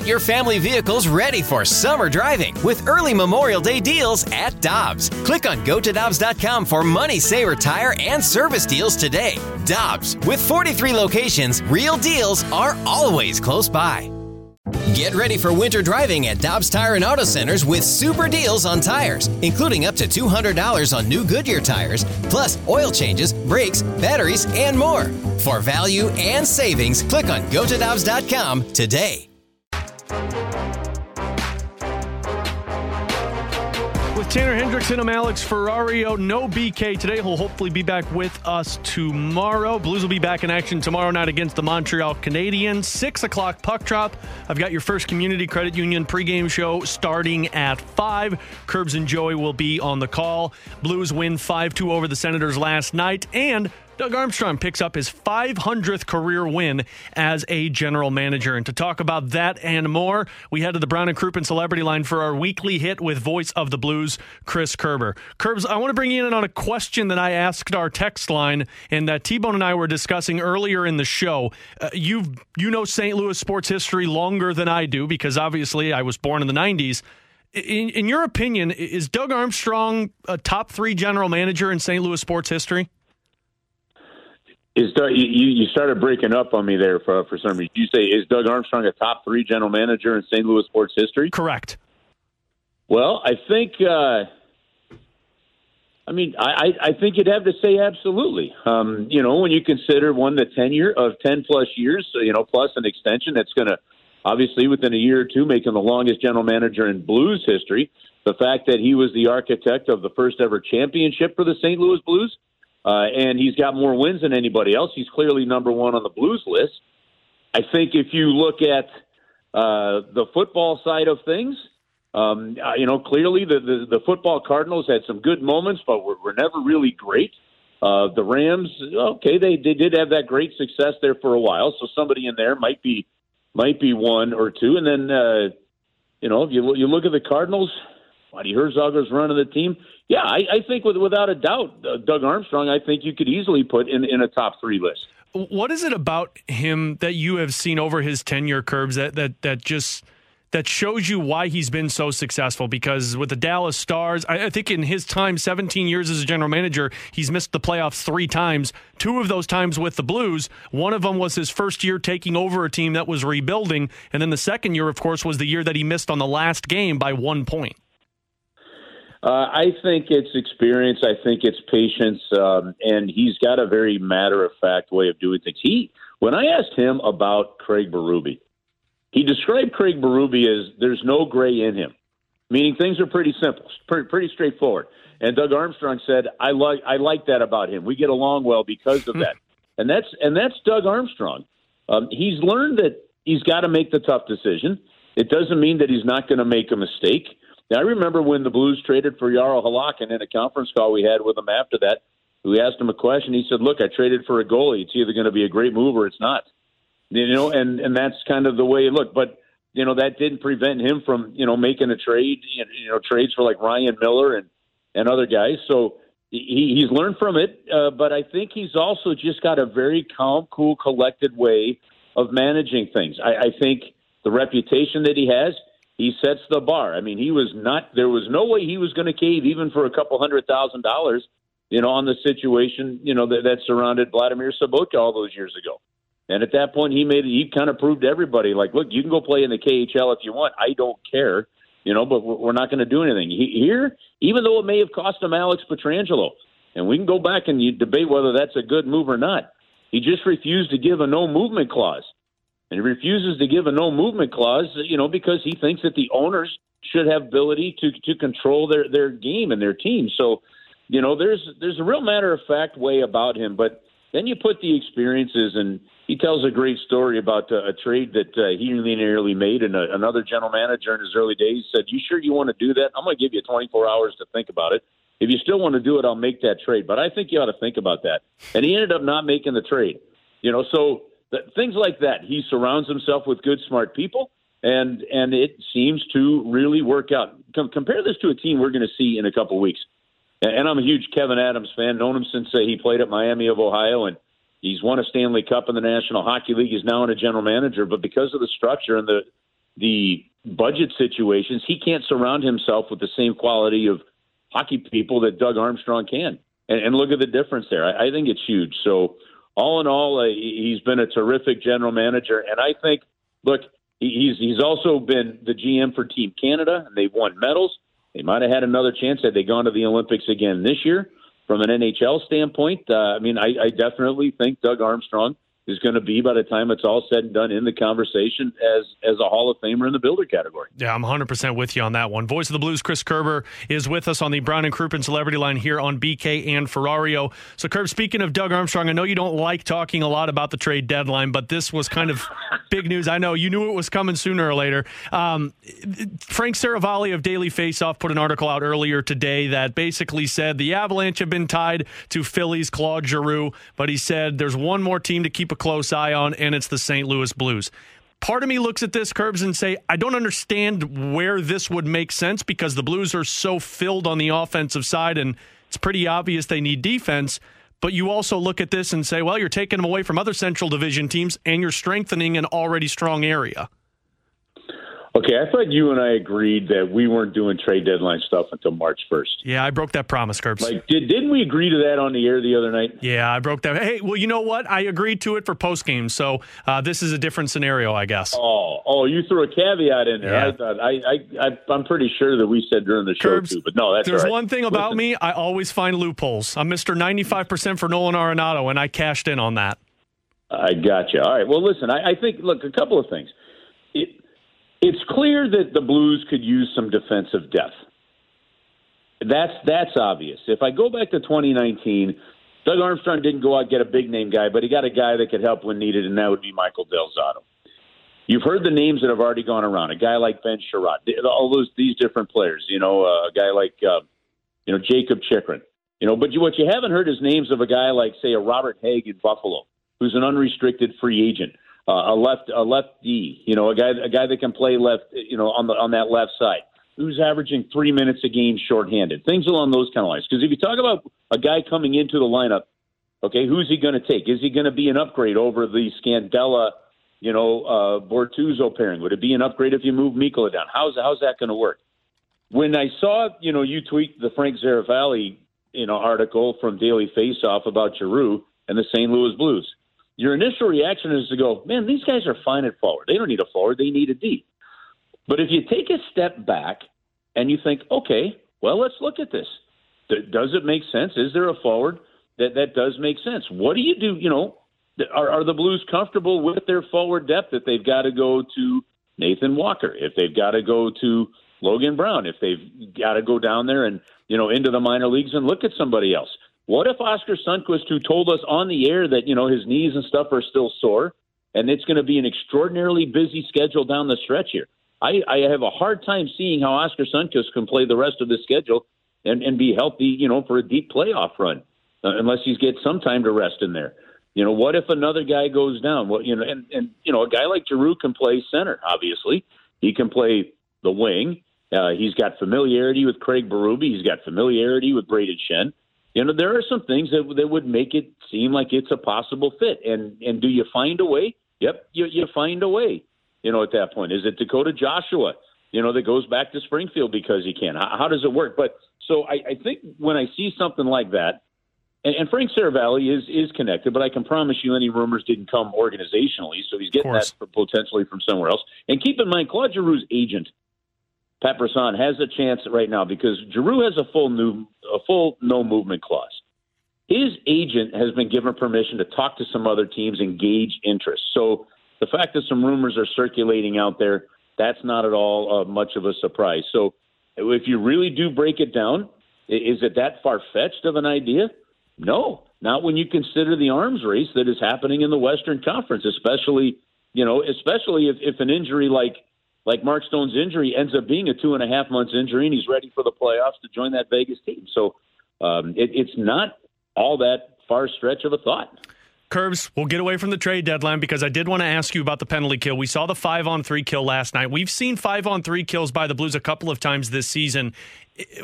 Get your family vehicles ready for summer driving with early Memorial Day deals at Dobbs. Click on gotodobbs.com for money saver tire and service deals today. Dobbs, with 43 locations, real deals are always close by. Get ready for winter driving at Dobbs Tire and Auto Centers with super deals on tires, including up to $200 on new Goodyear tires, plus oil changes, brakes, batteries, and more. For value and savings, click on gotodobbs.com today. With Tanner Hendrickson, I'm Alex Ferrario. No BK today. He'll hopefully be back with us tomorrow. Blues will be back in action tomorrow night against the Montreal Canadiens. Six o'clock puck drop. I've got your first Community Credit Union pregame show starting at five. Curbs and Joey will be on the call. Blues win 5 2 over the Senators last night. And Doug Armstrong picks up his 500th career win as a general manager. And to talk about that and more, we head to the Brown and Crouppen Celebrity Line for our weekly hit with voice of the Blues, Chris Kerber. Curbs, I want to bring you in on a question that I asked our text line and that T-Bone and I were discussing earlier in the show. Uh, you you know St. Louis sports history longer than I do because obviously I was born in the 90s. In, in your opinion, is Doug Armstrong a top three general manager in St. Louis sports history? Is Doug, you, you started breaking up on me there for for some reason. You say is Doug Armstrong a top three general manager in St. Louis sports history? Correct. Well, I think. Uh, I mean, I, I think you'd have to say absolutely. Um, you know, when you consider one the tenure of ten plus years, you know, plus an extension that's going to obviously within a year or two make him the longest general manager in Blues history. The fact that he was the architect of the first ever championship for the St. Louis Blues uh, and he's got more wins than anybody else. He's clearly number one on the Blues list. I think if you look at uh, the football side of things, um, uh, you know, clearly the, the, the football Cardinals had some good moments, but were, were never really great. Uh, the Rams, okay, they, they did have that great success there for a while, so somebody in there might be might be one or two. And then, uh, you know, if you, you look at the Cardinals, Buddy Herzog's running the team. Yeah, I, I think with, without a doubt, uh, Doug Armstrong, I think you could easily put in, in a top three list. What is it about him that you have seen over his tenure curbs that that that just that shows you why he's been so successful? Because with the Dallas Stars, I, I think in his time, 17 years as a general manager, he's missed the playoffs three times. Two of those times with the Blues. One of them was his first year taking over a team that was rebuilding, and then the second year, of course, was the year that he missed on the last game by one point. Uh, I think it's experience. I think it's patience, um, and he's got a very matter of fact way of doing things. He, when I asked him about Craig Berube, he described Craig Berube as there's no gray in him, meaning things are pretty simple, pretty, pretty straightforward. And Doug Armstrong said, "I like I like that about him. We get along well because of that." and that's and that's Doug Armstrong. Um, he's learned that he's got to make the tough decision. It doesn't mean that he's not going to make a mistake. Now, I remember when the Blues traded for Jaro Halak, and in a conference call we had with him after that, we asked him a question. He said, "Look, I traded for a goalie. It's either going to be a great move or it's not." You know, and and that's kind of the way it looked. But you know, that didn't prevent him from you know making a trade. You know, trades for like Ryan Miller and and other guys. So he, he's learned from it. Uh, but I think he's also just got a very calm, cool, collected way of managing things. I, I think the reputation that he has he sets the bar. I mean, he was not. There was no way he was going to cave even for a couple hundred thousand dollars. You know, on the situation you know that, that surrounded Vladimir Sobotka all those years ago. And at that point, he made it he kind of proved to everybody like, look, you can go play in the KHL if you want. I don't care. You know, but we're not going to do anything he, here. Even though it may have cost him Alex Pietrangelo, and we can go back and you debate whether that's a good move or not. He just refused to give a no movement clause and he refuses to give a no movement clause, you know, because he thinks that the owners should have ability to to control their their game and their team. So, you know, there's there's a real matter of fact way about him, but then you put the experiences and he tells a great story about uh, a trade that uh, he nearly made and a, another general manager in his early days said, "You sure you want to do that? I'm going to give you 24 hours to think about it. If you still want to do it, I'll make that trade, but I think you ought to think about that." And he ended up not making the trade. You know, so that, things like that. He surrounds himself with good, smart people, and and it seems to really work out. Com- compare this to a team we're going to see in a couple weeks. And, and I'm a huge Kevyn Adams fan. Known him since uh, he played at Miami of Ohio, and he's won a Stanley Cup in the National Hockey League. He's now in a general manager, but because of the structure and the the budget situations, he can't surround himself with the same quality of hockey people that Doug Armstrong can. And, and look at the difference there. I, I think it's huge. So, all in all, uh, he's been a terrific general manager. And I think, look, he's he's also been the GM for Team Canada, and they've won medals. They might have had another chance had they gone to the Olympics again this year. From an NHL standpoint, uh, I mean, I, I definitely think Doug Armstrong is going to be by the time it's all said and done in the conversation as as a Hall of Famer in the builder category. Yeah, I'm 100% with you on that one. Voice of the Blues, Chris Kerber, is with us on the Brown and Crouppen Celebrity Line here on BK and Ferrario. So, Kerb, speaking of Doug Armstrong, I know you don't like talking a lot about the trade deadline, but this was kind of big news. I know you knew it was coming sooner or later. Um, Frank Seravalli of Daily Faceoff put an article out earlier today that basically said the Avalanche have been tied to Philly's Claude Giroux, but he said there's one more team to keep a close eye on, and it's the St. Louis Blues. Part of me looks at this, Curbs, and say, I don't understand where this would make sense because the Blues are so filled on the offensive side, and it's pretty obvious they need defense. But you also look at this and say, well, you're taking them away from other Central Division teams, and you're strengthening an already strong area. Okay, I thought you and I agreed that we weren't doing trade deadline stuff until March 1st. Yeah, I broke that promise, Curbs. Like, did, didn't we agree to that on the air the other night? Yeah, I broke that. Hey, well, you know what? I agreed to it for post game, so uh, this is a different scenario, I guess. Oh, oh, you threw a caveat in there. Yeah. I thought I, I, I, am pretty sure that we said during the show Curbs, too, but no, that's there's right. one thing about Listen. me. I always find loopholes. I'm Mr. 95 percent for Nolan Arenado, and I cashed in on that. I got you. All right. Well, listen, I, I think look a couple of things. It, it's clear that the Blues could use some defensive depth. That's that's obvious. If I go back to 2019, Doug Armstrong didn't go out and get a big name guy, but he got a guy that could help when needed, and that would be Michael Del Zotto. You've heard the names that have already gone around. A guy like Ben Chiarot, all those these different players. You know, uh, a guy like uh, you know Jakob Chychrun. You know, but you, what you haven't heard is names of a guy like say a Robert Hägg in Buffalo, who's an unrestricted free agent uh, a left a left D, you know, a guy a guy that can play left, you know, on the on that left side, who's averaging three minutes a game shorthanded, things along those kind of lines. Because if you talk about a guy coming into the lineup, okay, who's he going to take? Is he going to be an upgrade over the Scandella, you know, uh, Bortuzzo pairing? Would it be an upgrade if you move Mikkola down? How's how's that going to work? When I saw, you know, you tweet the Frank Seravalli, you know, article from Daily Faceoff about Giroux and the St. Louis Blues your initial reaction is to go, man, these guys are fine at forward. They don't need a forward, they need a D. But if you take a step back and you think, okay, well, let's look at this. Does it make sense? Is there a forward that that does make sense? What do you do? You know, are, are the Blues comfortable with their forward depth if they've got to go to Nathan Walker, if they've got to go to Logan Brown, if they've got to go down there and you know into the minor leagues and look at somebody else? What if Oskar Sundqvist, who told us on the air that you know his knees and stuff are still sore, and it's going to be an extraordinarily busy schedule down the stretch here? I, I have a hard time seeing how Oskar Sundqvist can play the rest of the schedule and, and be healthy, you know, for a deep playoff run, uh, unless he's get some time to rest in there. You know, what if another guy goes down? Well, you know, and and you know, a guy like Giroux can play center. Obviously, he can play the wing. Uh, he's got familiarity with Craig Berube. He's got familiarity with Brayden Schenn you know, there are some things that that would make it seem like it's a possible fit. And and do you find a way? Yep, you you find a way. You know, at that point, is it Dakota Joshua? You know, that goes back to Springfield because he can. How, how does it work? But so I, I think when I see something like that, and, and Frank Seravalli is is connected, but I can promise you, any rumors didn't come organizationally, so he's getting that potentially from somewhere else. And keep in mind, Claude Giroux's agent Pat Brisson has a chance right now because Giroux has a full new a full no movement clause. His agent has been given permission to talk to some other teams and gauge interest. So the fact that some rumors are circulating out there, that's not at all uh, much of a surprise. So if you really do break it down, is it that far fetched of an idea? No, not when you consider the arms race that is happening in the Western Conference, especially you know, especially if, if an injury like like Mark Stone's injury ends up being a two and a half months injury, and he's ready for the playoffs to join that Vegas team. So um, it, it's not all that far stretch of a thought. Curbs, we'll get away from the trade deadline because I did want to ask you about the penalty kill. We saw the five on three kill last night. We've seen five on three kills by the Blues a couple of times this season.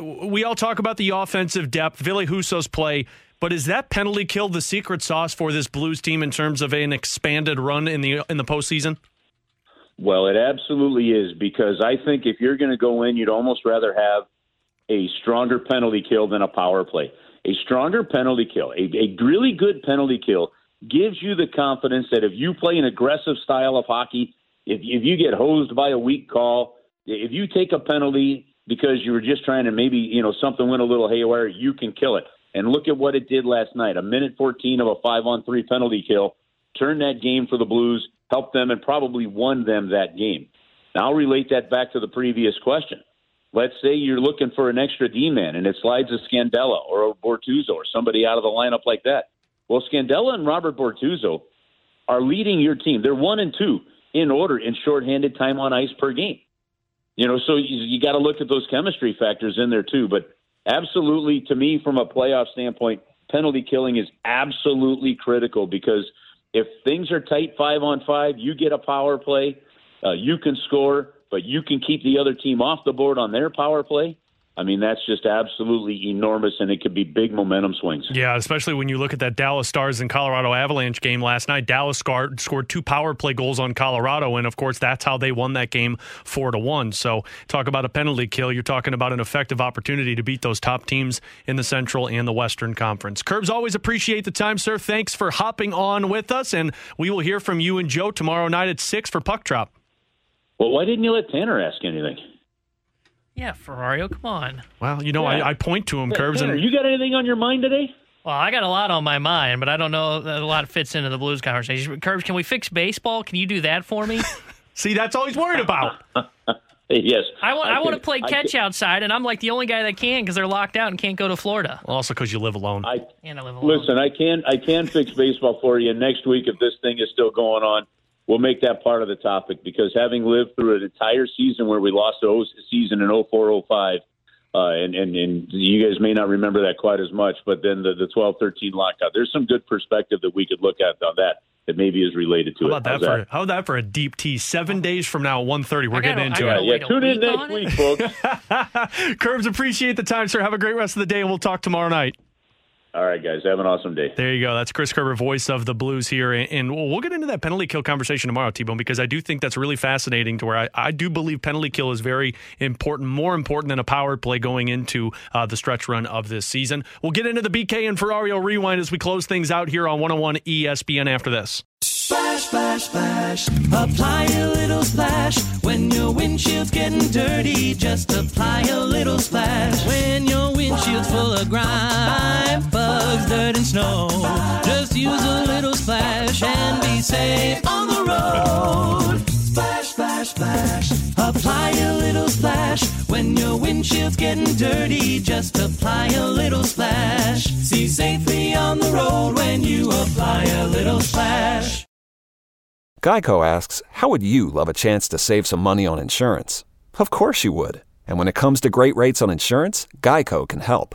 We all talk about the offensive depth, Ville Husso's play, but is that penalty kill the secret sauce for this Blues team in terms of an expanded run in the in the postseason? Well, it absolutely is because I think if you're going to go in, you'd almost rather have a stronger penalty kill than a power play. A stronger penalty kill, a, a really good penalty kill, gives you the confidence that if you play an aggressive style of hockey, if, if you get hosed by a weak call, if you take a penalty because you were just trying to maybe, you know, something went a little haywire, you can kill it. And look at what it did last night. A minute 14 of a five on three penalty kill turned that game for the Blues, helped them, and probably won them that game. Now I'll relate that back to the previous question. Let's say you're looking for an extra D man and it slides a Scandella or a Bortuzzo or somebody out of the lineup like that. Well, Scandella and Robert Bortuzzo are leading your team. They're one and two in order in shorthanded time on ice per game. You know, so you, you got to look at those chemistry factors in there too. But absolutely, to me, from a playoff standpoint, penalty killing is absolutely critical because if things are tight five on five, you get a power play, uh, you can score, but you can keep the other team off the board on their power play. I mean, that's just absolutely enormous, and it could be big momentum swings. Yeah, especially when you look at that Dallas Stars and Colorado Avalanche game last night. Dallas scored, scored two power play goals on Colorado, and of course, that's how they won that game four to one. So, talk about a penalty kill. You're talking about an effective opportunity to beat those top teams in the Central and the Western Conference. Curbs always appreciate the time, sir. Thanks for hopping on with us, and we will hear from you and Joe tomorrow night at six for Puck Drop. Well, why didn't you let Tanner ask anything? Yeah, Ferrario, come on. Well, you know, Yeah. I, I point to him, Hey, Curbs, Tanner, and you got anything on your mind today? Well, I got a lot on my mind, but I don't know that a lot fits into the Blues conversation. Curbs, can we fix baseball? Can you do that for me? see, that's all he's worried about. Yes. I want, I, want to play catch outside, and I'm like the only guy that can because they're locked out and can't go to Florida. also, because you live alone. I And I live alone. listen. I can I can fix baseball for you. Next week, if this thing is still going on, we'll make that part of the topic because having lived through an entire season where we lost the season in 0405, uh, and, and and you guys may not remember that quite as much, but then the the 12-13 lockout. There's some good perspective that we could look at on that that maybe is related to How it. about that How's for how about that for a deep tea? Seven days from now, at 1.30, we're getting gotta- into it. gotta Yeah, wait a tune in next week, folks. Curbs, appreciate the time, sir. Have a great rest of the day, and we'll talk tomorrow night. All right, guys, have an awesome day. There you go. That's Chris Kerber, voice of the Blues here. And we'll we'll get into that penalty kill conversation tomorrow, T-Bone, because I do think that's really fascinating to where I, I do believe penalty kill is very important, more important than a power play going into uh, the stretch run of this season. We'll get into the BK and Ferrario rewind as we close things out here on 101 ESPN after this. Splash, splash, splash. Apply a little splash. When your windshield's getting dirty, just apply a little splash. When your windshield's full of grime, bugs, dirt, and snow, just use a little splash and be safe on the road. Splash, splash, splash. Apply a little splash. When your windshield's getting dirty, just apply a little splash. See safely on the road when you apply a little splash. Geico asks, How would you love a chance to save some money on insurance? Of course you would. And when it comes to great rates on insurance, Geico can help.